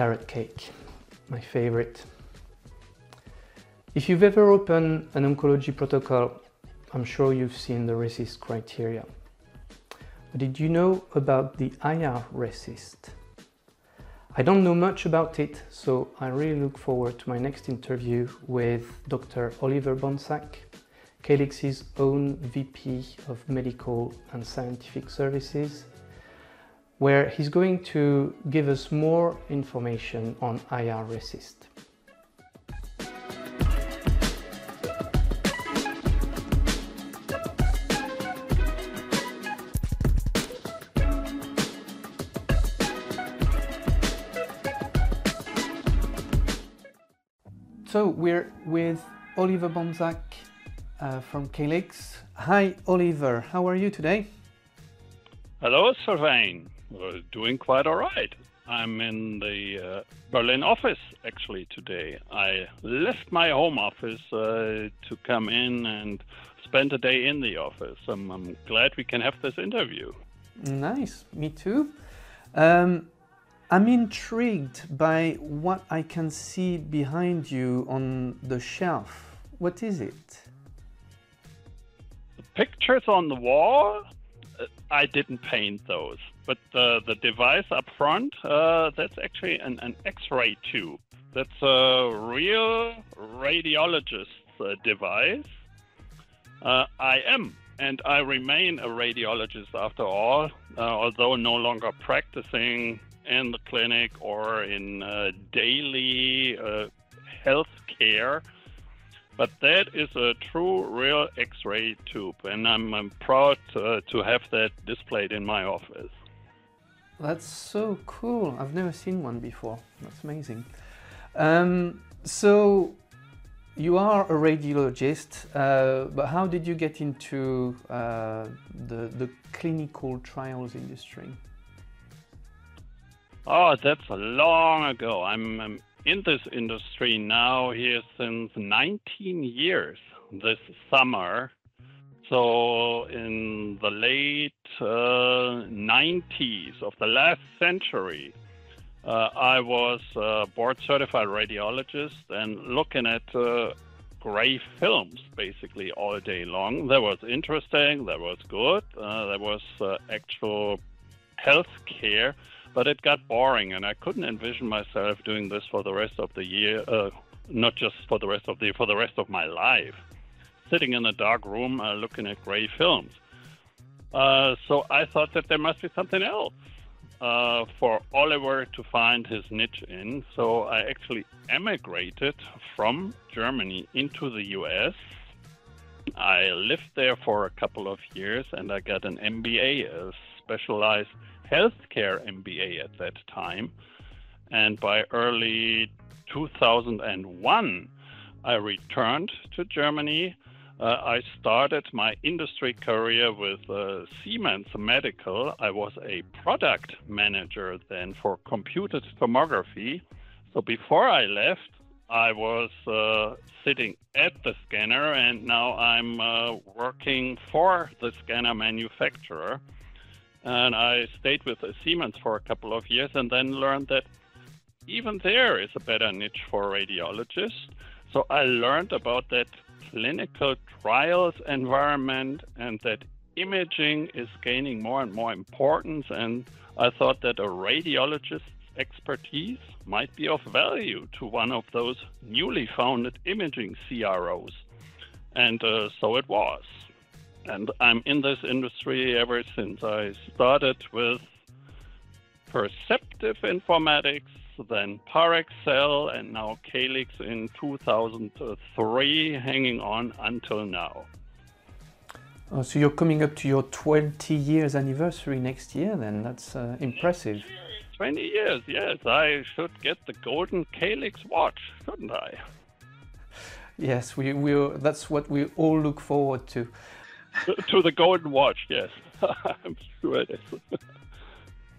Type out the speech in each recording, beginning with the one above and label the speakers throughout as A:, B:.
A: carrot cake, my favorite. If you've ever opened an oncology protocol, I'm sure you've seen the RECIST criteria. But did you know about the IR RECIST? I don't know much about it, so I really look forward to my next interview with Dr. Oliver Bohnsack, Calyx's own VP of Medical and Scientific Services, where he's going to give us more information on IR RECIST. So we're with Oliver Bohnsack uh, from Calyx. Hi, Oliver. How are you today?
B: Hello, Sylvain. We're doing quite all right. I'm in the uh, Berlin office actually today. I left my home office uh, to come in and spend a day in the office. I'm, I'm glad we can have this interview.
A: Nice, me too. Um, I'm intrigued by what I can see behind you on the shelf. What is it?
B: The pictures on the wall, I didn't paint those, but uh, the device up front, uh, that's actually an, an X-ray tube. That's a real radiologist's uh, device. Uh, I am and I remain a radiologist after all, uh, although no longer practicing in the clinic or in uh, daily uh, health care. But that is a true, real X ray tube, and I'm, I'm proud uh, to have that displayed in my office.
A: That's so cool. I've never seen one before. That's amazing. Um, so, you are a radiologist, uh, but how did you get into uh, the, the clinical trials industry?
B: Oh, that's long ago. I'm, I'm in this industry now here since 19 years this summer. So, in the late uh, 90s of the last century, uh, I was a board certified radiologist and looking at uh, gray films basically all day long. That was interesting, that was good, uh, there was uh, actual health care but it got boring, and I couldn't envision myself doing this for the rest of the year. Uh, not just for the rest of the for the rest of my life, sitting in a dark room uh, looking at gray films. Uh, so I thought that there must be something else uh, for Oliver to find his niche in. So I actually emigrated from Germany into the U.S. I lived there for a couple of years, and I got an MBA, a specialized healthcare MBA at that time. And by early 2001, I returned to Germany. Uh, I started my industry career with uh, Siemens Medical. I was a product manager then for computed tomography. So before I left, I was uh, sitting at the scanner, and now I'm uh, working for the scanner manufacturer. And I stayed with Siemens for a couple of years and then learned that even there is a better niche for radiologists. So I learned about that clinical trials environment and that imaging is gaining more and more importance. And I thought that a radiologist's expertise might be of value to one of those newly founded imaging CROs. And uh, so it was. And I'm in this industry ever since I started with Perceptive Informatics, then Parexel, and now Calyx in 2003, hanging on until now.
A: Oh, so you're coming up to your 20 years anniversary next year, then? That's uh, impressive.
B: 20 years, yes. I should get the golden Calyx watch, shouldn't I?
A: Yes, we, we, that's what we all look forward to
B: to the golden watch, yes. I'm sure it is.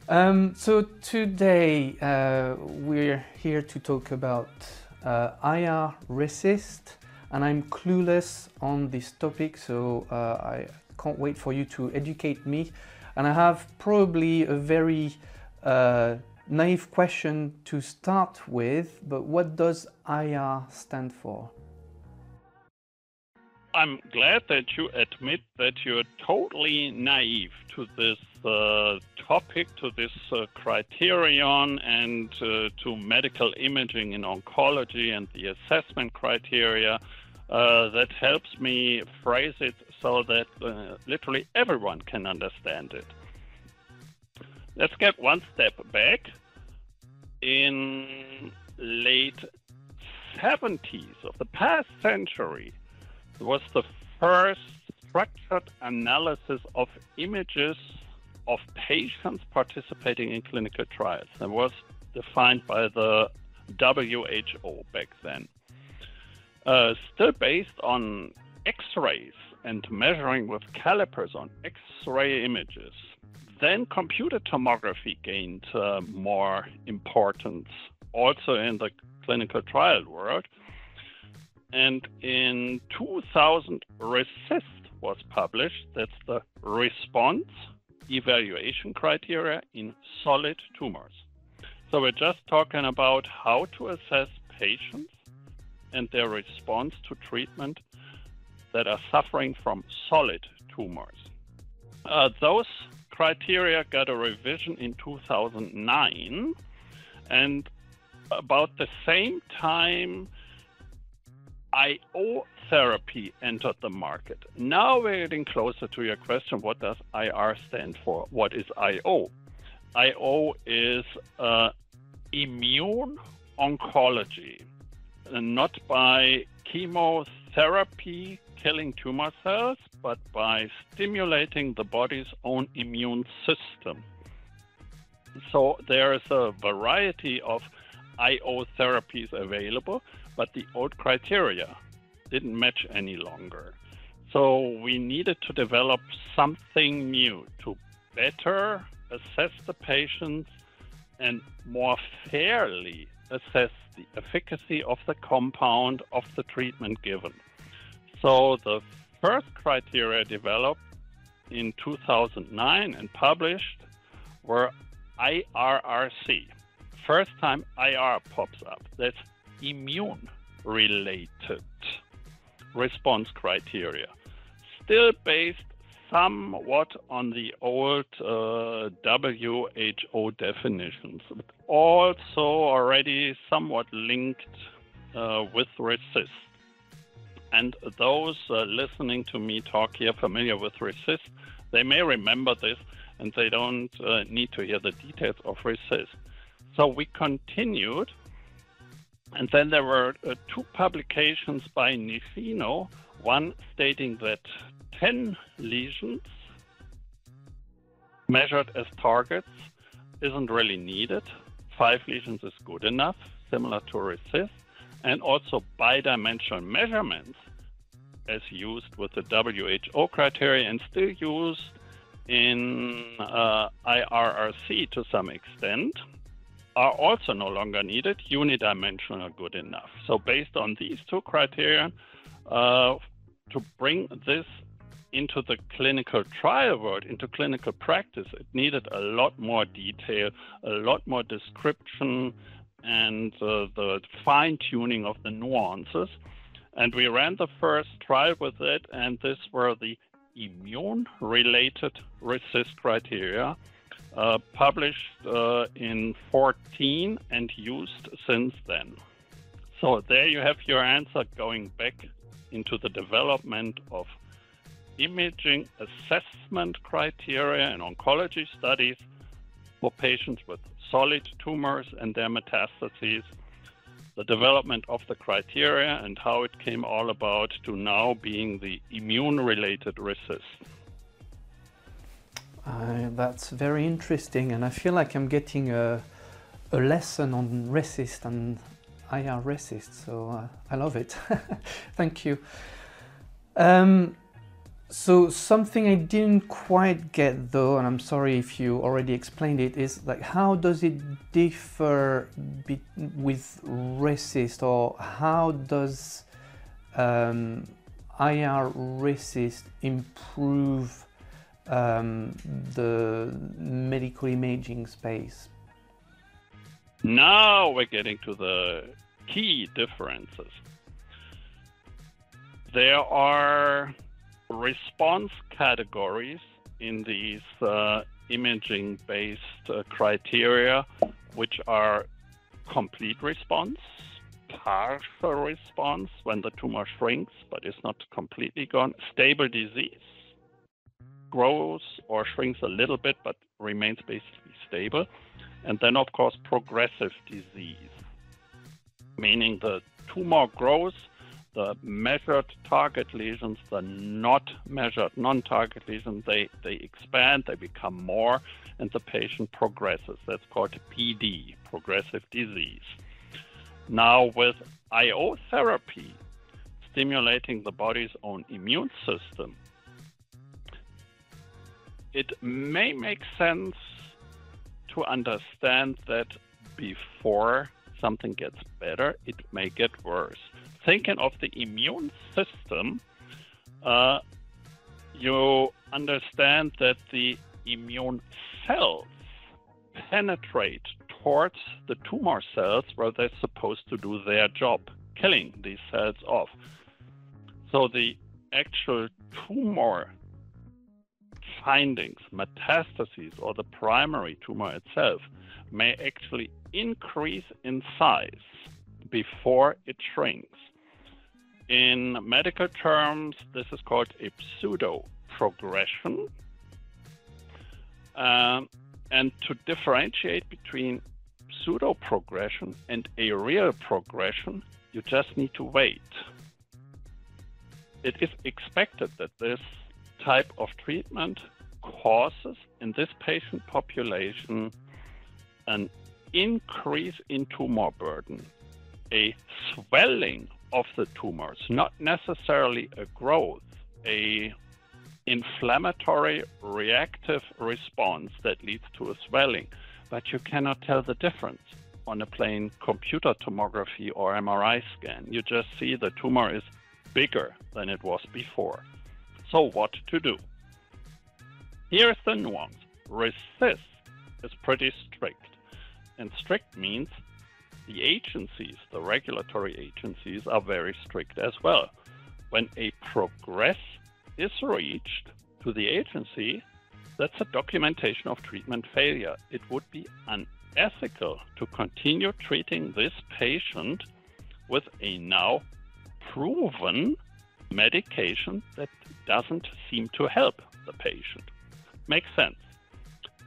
A: um, so today uh, we're here to talk about uh, IR RECIST, and I'm clueless on this topic, so uh, I can't wait for you to educate me. And I have probably a very uh, naive question to start with, but what does IR stand for?
B: I'm glad that you admit that you're totally naive to this uh, topic, to this uh, criterion, and uh, to medical imaging in oncology and the assessment criteria. Uh, that helps me phrase it so that uh, literally everyone can understand it. Let's get one step back. In late 70s of the past century, was the first structured analysis of images of patients participating in clinical trials. That was defined by the WHO back then. Uh, still based on X rays and measuring with calipers on X ray images. Then computer tomography gained uh, more importance also in the clinical trial world. And in 2000, RECIST was published. That's the response evaluation criteria in solid tumors. So we're just talking about how to assess patients and their response to treatment that are suffering from solid tumors. Uh, those criteria got a revision in 2009, and about the same time, IO therapy entered the market. Now we're getting closer to your question what does IR stand for? What is IO? IO is uh, immune oncology, not by chemotherapy killing tumor cells, but by stimulating the body's own immune system. So there is a variety of IO therapies available, but the old criteria didn't match any longer. So we needed to develop something new to better assess the patients and more fairly assess the efficacy of the compound of the treatment given. So the first criteria developed in 2009 and published were IRRC. First time IR pops up. That's immune related response criteria. Still based somewhat on the old uh, WHO definitions, but also already somewhat linked uh, with RECIST. And those uh, listening to me talk here familiar with RECIST, they may remember this and they don't uh, need to hear the details of RECIST. So we continued and then there were uh, two publications by Nishino, one stating that 10 lesions measured as targets isn't really needed. Five lesions is good enough, similar to RECIST, and also bidimensional measurements as used with the WHO criteria and still used in uh, IRRC to some extent are also no longer needed. Unidimensional good enough. So based on these two criteria, uh, to bring this into the clinical trial world, into clinical practice, it needed a lot more detail, a lot more description, and uh, the fine tuning of the nuances. And we ran the first trial with it, and these were the immune related RECIST criteria uh, published uh, in 14 and used since then. So there you have your answer going back into the development of imaging assessment criteria in oncology studies for patients with solid tumors and their metastases, the development of the criteria and how it came all about to now being the immune related RECIST.
A: Uh, that's very interesting, and I feel like I'm getting a, a lesson on RECIST and IR RECIST, so uh, I love it. Thank you. Um, so something I didn't quite get though, and I'm sorry if you already explained it, is like how does it differ with RECIST, or how does um, IR RECIST improve um, the medical imaging space?
B: Now we're getting to the key differences. There are response categories in these uh, imaging based uh, criteria, which are complete response, partial response when the tumor shrinks but is not completely gone, stable disease, grows or shrinks a little bit but remains basically stable, and then, of course, progressive disease, meaning the tumor grows the measured target lesions, the not measured non-target lesions, they, they expand, they become more, and the patient progresses. That's called PD, progressive disease. Now with IO therapy, stimulating the body's own immune system, it may make sense to understand that before something gets better, it may get worse thinking of the immune system, uh, you understand that the immune cells penetrate towards the tumor cells where they're supposed to do their job, killing these cells off. So the actual tumor findings, metastases, or the primary tumor itself may actually increase in size before it shrinks. In medical terms, this is called a pseudo progression. Um, and to differentiate between pseudo progression and a real progression, you just need to wait. It is expected that this type of treatment causes in this patient population an increase in tumor burden, a swelling of the tumors, not necessarily a growth, a inflammatory reactive response that leads to a swelling, but you cannot tell the difference on a plain computer tomography or MRI scan. You just see the tumor is bigger than it was before. So what to do? Here's the nuance. RECIST is pretty strict. And strict means the agencies, the regulatory agencies, are very strict as well. When a progress is reached to the agency, that's a documentation of treatment failure. It would be unethical to continue treating this patient with a now proven medication that doesn't seem to help the patient. Makes sense.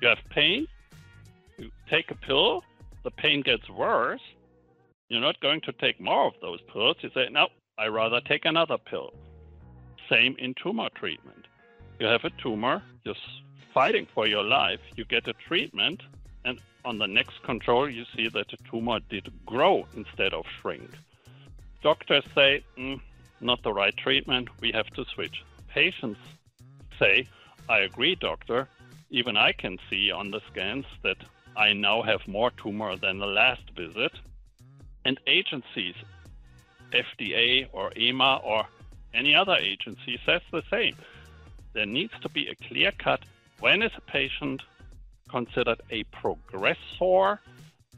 B: You have pain, you take a pill, the pain gets worse, you're not going to take more of those pills. You say, no, I rather take another pill. Same in tumor treatment. You have a tumor, you're fighting for your life, you get a treatment, and on the next control, you see that the tumor did grow instead of shrink. Doctors say, mm, not the right treatment, we have to switch. Patients say, I agree, doctor. Even I can see on the scans that I now have more tumor than the last visit. And agencies, FDA or EMA or any other agency says the same. There needs to be a clear cut when is a patient considered a progressor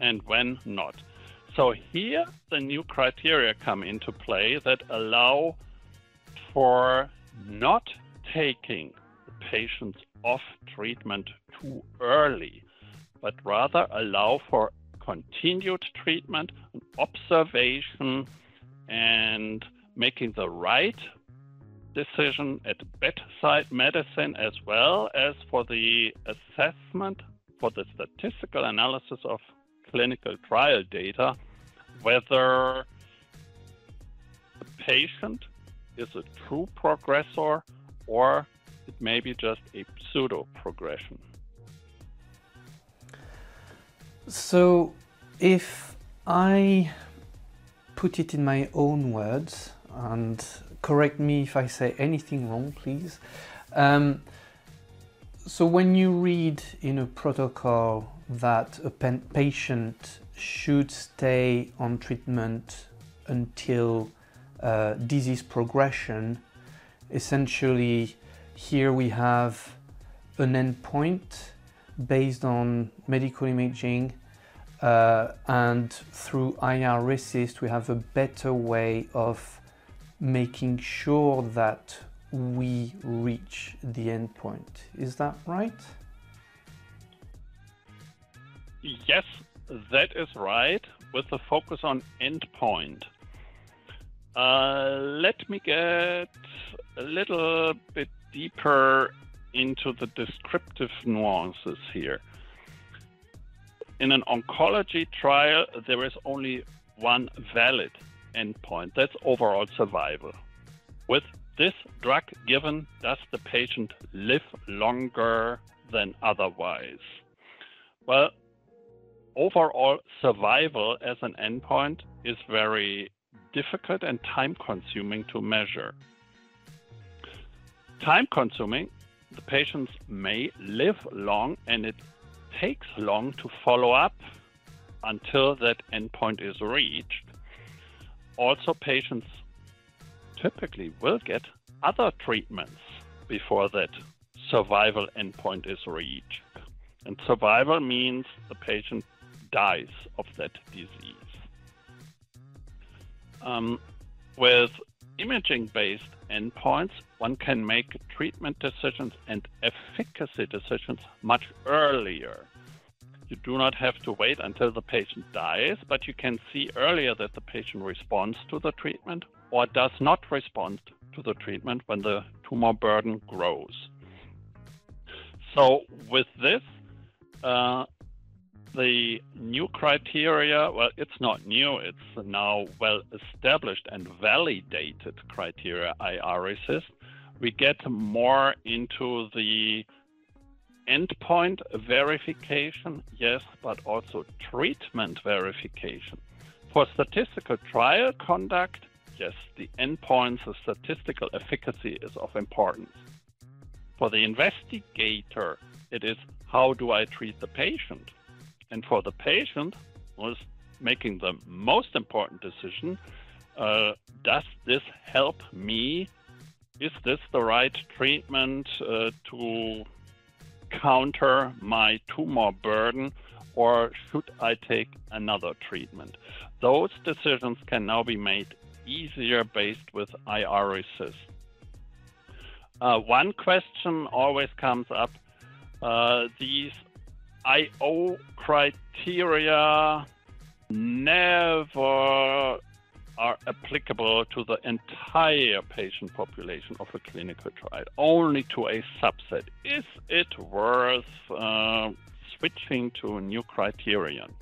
B: and when not. So here the new criteria come into play that allow for not taking the patients off treatment too early but rather allow for continued treatment, observation, and making the right decision at bedside medicine as well as for the assessment for the statistical analysis of clinical trial data whether the patient is a true progressor or it may be just a pseudo progression.
A: So, if I put it in my own words, and correct me if I say anything wrong, please. Um, so, when you read in a protocol that a patient should stay on treatment until uh, disease progression, essentially, here we have an endpoint based on medical imaging Uh, and through IR RECIST, we have a better way of making sure that we reach the endpoint. Is that right?
B: Yes, that is right, with the focus on endpoint. Uh, let me get a little bit deeper into the descriptive nuances here. In an oncology trial, there is only one valid endpoint that's overall survival. With this drug given, does the patient live longer than otherwise? Well, overall survival as an endpoint is very difficult and time consuming to measure. Time consuming, the patients may live long and it takes long to follow up until that endpoint is reached. Also, patients typically will get other treatments before that survival endpoint is reached. And survival means the patient dies of that disease. Um, with imaging based endpoints, one can make treatment decisions and efficacy decisions much earlier. You do not have to wait until the patient dies, but you can see earlier that the patient responds to the treatment or does not respond to the treatment when the tumor burden grows. So, with this, uh, the new criteria, well, it's not new, it's now well established and validated criteria IR RECIST. We get more into the endpoint verification, yes, but also treatment verification. For statistical trial conduct, yes, the endpoints of statistical efficacy is of importance. For the investigator, it is how do I treat the patient? And for the patient, was making the most important decision uh, does this help me? Is this the right treatment uh, to counter my tumor burden, or should I take another treatment? Those decisions can now be made easier based with IR. Uh, one question always comes up uh, these IO criteria never are applicable to the entire patient population of a clinical trial, only to a subset. Is it worth uh, switching to a new criterion?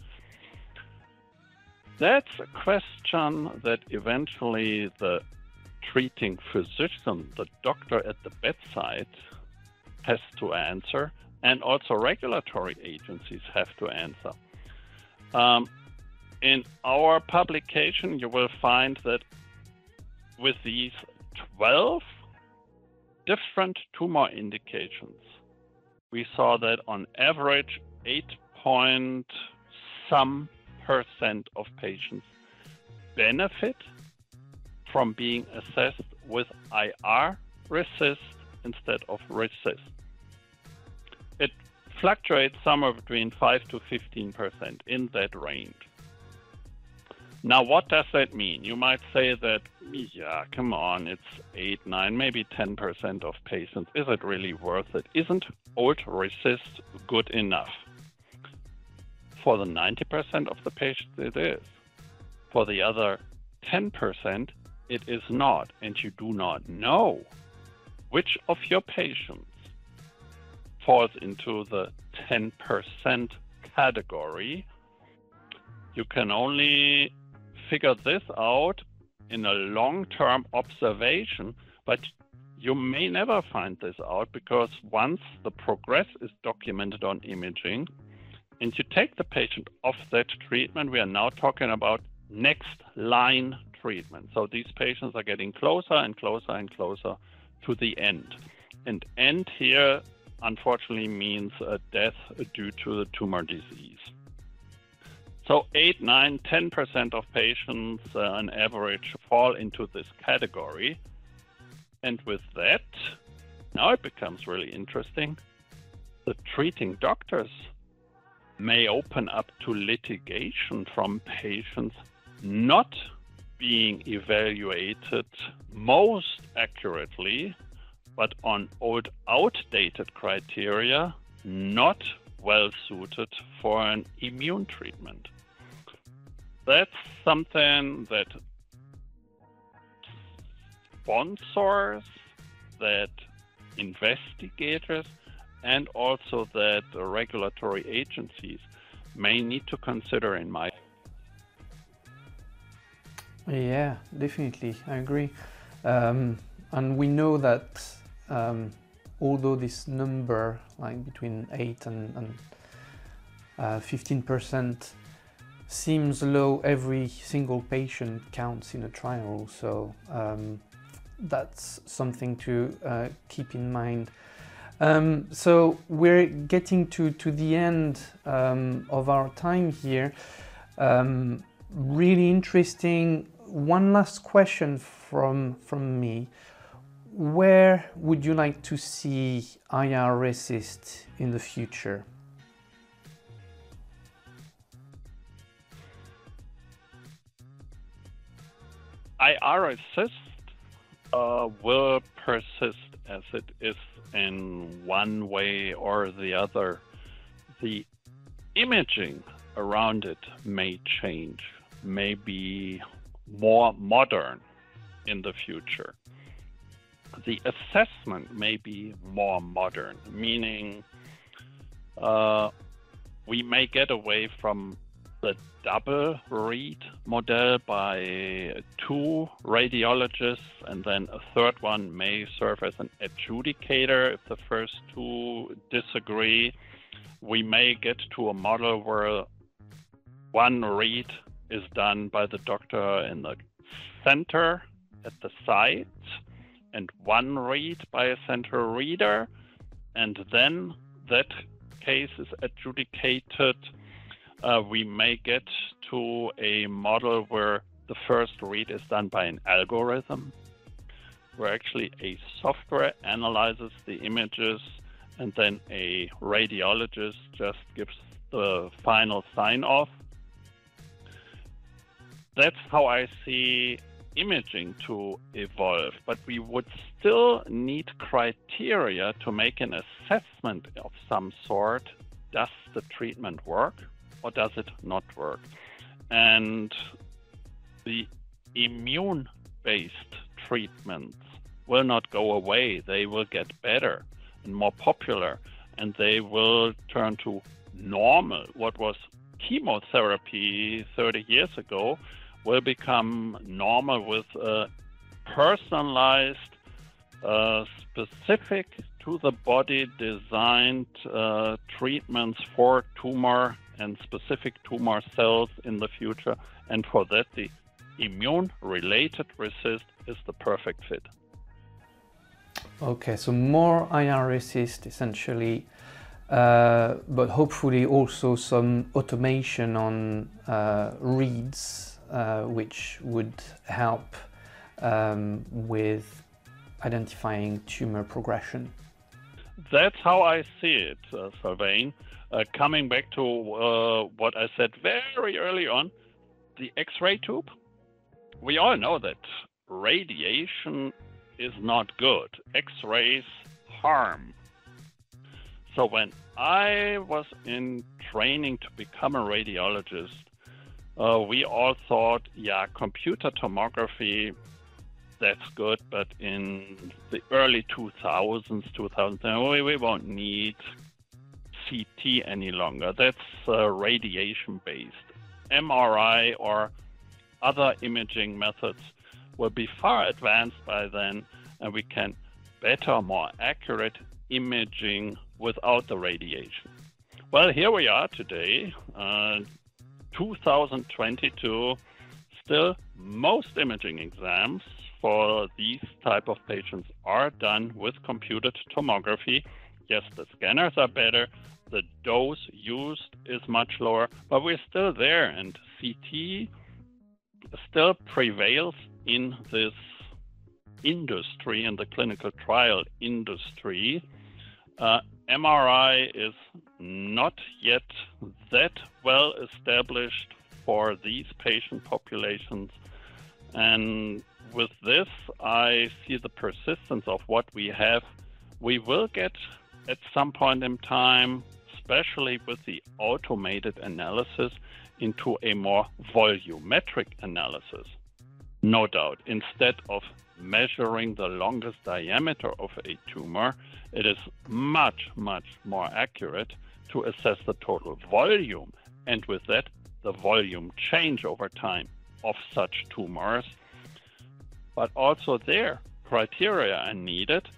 B: That's a question that eventually the treating physician, the doctor at the bedside, has to answer and also regulatory agencies have to answer. Um, in our publication, you will find that with these 12 different tumor indications, we saw that on average, 8 point some percent of patients benefit from being assessed with IR RECIST instead of RECIST it fluctuates somewhere between 5 to 15% in that range. Now, what does that mean? You might say that, yeah, come on, it's 8, 9, maybe 10% of patients. Is it really worth it? Isn't old RECIST good enough? For the 90% of the patients, it is. For the other 10%, it is not. And you do not know which of your patients falls into the 10% category. You can only figure this out in a long term observation, but you may never find this out because once the progress is documented on imaging and you take the patient off that treatment, we are now talking about next line treatment. So these patients are getting closer and closer and closer to the end. And end here unfortunately means a death due to the tumor disease. So 8, 9, 10% of patients uh, on average fall into this category. And with that, now it becomes really interesting. The treating doctors may open up to litigation from patients not being evaluated most accurately, but on old outdated criteria not well suited for an immune treatment. That's something that sponsors, that investigators, and also that regulatory agencies may need to consider in my
A: yeah definitely i agree um, and we know that um, although this number like between 8 and, and uh, 15% seems low every single patient counts in a trial so um, that's something to uh, keep in mind um, so we're getting to, to the end um, of our time here. Um, really interesting. One last question from, from me. Where would you like to see IR RECIST in the future?
B: IR uh, will persist as it is in one way or the other. The imaging around it may change, may be more modern in the future. The assessment may be more modern, meaning uh, we may get away from the double read model by two radiologists, and then a third one may serve as an adjudicator if the first two disagree. We may get to a model where one read is done by the doctor in the center at the site, and one read by a central reader, and then that case is adjudicated uh, we may get to a model where the first read is done by an algorithm, where actually a software analyzes the images and then a radiologist just gives the final sign off. That's how I see imaging to evolve, but we would still need criteria to make an assessment of some sort. Does the treatment work? or does it not work? And the immune based treatments will not go away, they will get better and more popular, and they will turn to normal. What was chemotherapy 30 years ago will become normal with a personalized, uh, specific to the body designed uh, treatments for tumor and specific tumor cells in the future. And for that, the immune related RECIST is the perfect fit.
A: Okay, so more IR RECIST essentially, uh, but hopefully also some automation on uh, reads, uh, which would help um, with identifying tumor progression.
B: That's how I see it, uh, Sylvain. Uh, coming back to uh, what I said very early on, the X ray tube, we all know that radiation is not good. X rays harm. So when I was in training to become a radiologist, uh, we all thought, yeah, computer tomography, that's good, but in the early 2000s, 2010, we, we won't need CT any longer. That's uh, radiation based. MRI or other imaging methods will be far advanced by then, and we can better, more accurate imaging without the radiation. Well, here we are today, uh, 2022. Still, most imaging exams for these type of patients are done with computed tomography. Yes, the scanners are better, the dose used is much lower, but we're still there, and CT still prevails in this industry, in the clinical trial industry. Uh, MRI is not yet that well established for these patient populations. And with this, I see the persistence of what we have. We will get at some point in time, especially with the automated analysis, into a more volumetric analysis. No doubt. Instead of measuring the longest diameter of a tumor, it is much, much more accurate to assess the total volume and with that, the volume change over time of such tumors. But also there, criteria are needed.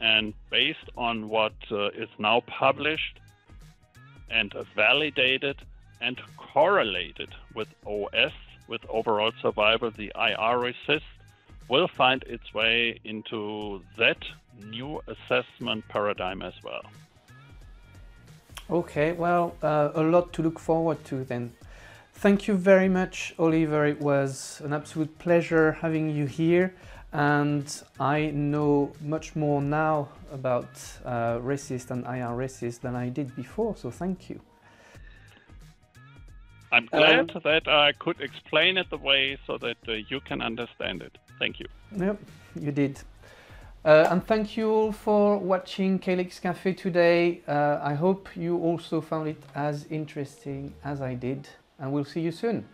B: And based on what uh, is now published and validated and correlated with OS, with overall survival, the IR RECIST will find its way into that new assessment paradigm as well.
A: Okay, well, uh, a lot to look forward to then. Thank you very much, Oliver. It was an absolute pleasure having you here, and I know much more now about uh, RECIST and IR RECIST than I did before, so thank you.
B: I'm glad um, that I could explain it the way so that uh, you can understand it. Thank you.
A: Yep, you did. Uh, and thank you all for watching Calyx Cafe today. Uh, I hope you also found it as interesting as I did, and we'll see you soon.